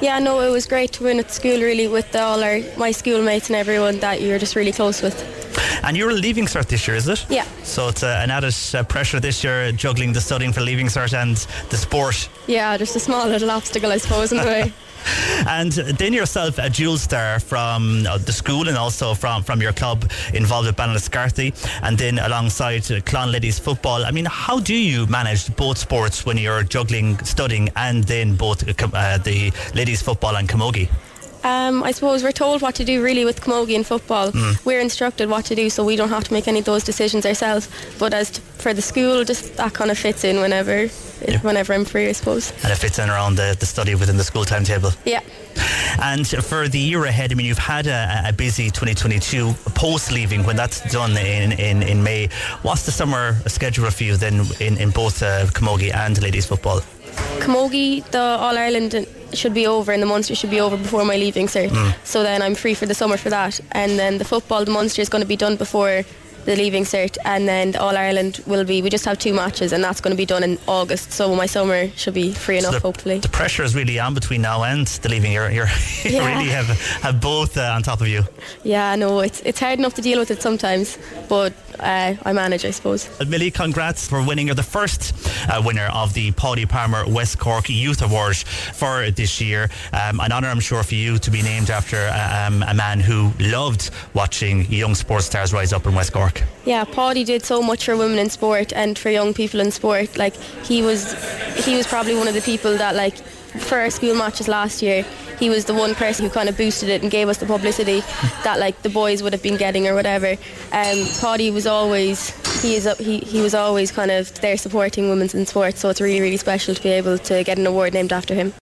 Yeah, no, it was great to win at school really with all our my schoolmates and everyone that you're just really close with. And you're leaving cert this year, is it? Yeah. So it's uh, an added uh, pressure this year, juggling the studying for leaving cert and the sport. Yeah, just a small little obstacle, I suppose, in the way. And then yourself, a dual star from uh, the school and also from, from your club involved with Ballinascarthy, and then alongside uh, Clon Ladies football. I mean, how do you manage both sports when you're juggling studying and then both uh, uh, the ladies football and camogie? Um, I suppose we're told what to do really with camogie and football. We're instructed what to do, so we don't have to make any of those decisions ourselves. But as to, for the school, just that kind of fits in whenever, whenever I'm free, I suppose. And it fits in around the, the study within the school timetable. Yeah. And for the year ahead, I mean, you've had a, a busy 2022 post leaving when that's done in, in, in May. What's the summer schedule for you then in, in both uh, camogie and ladies football? Camogie, the All Ireland should be over and the Munster should be over before my leaving cert. Mm. So then I'm free for the summer for that. And then the football, the Munster is going to be done before the leaving cert. And then the All Ireland will be, we just have two matches and that's going to be done in August. So my summer should be free enough, the, hopefully. The pressure is really on between now and the leaving. You're, you're, you Yeah. really have, have both uh, on top of you. Yeah, no, it's, it's hard enough to deal with it sometimes, but uh, I manage, I suppose. Millie, congrats for winning. You're the first uh, winner of the Paudie Palmer West Cork Youth Award for this year. Um, an honour, I'm sure, for you to be named after uh, um, a man who loved watching young sports stars rise up in West Cork. Yeah, Paudie did so much for women in sport and for young people in sport. Like he was, he was probably one of the people that like for our school matches last year. He was the one person who kind of boosted it and gave us the publicity that like the boys would have been getting or whatever. Um, Paudie was always he is he he was always kind of there supporting women in sport. So it's really really special to be able to get an award named after him.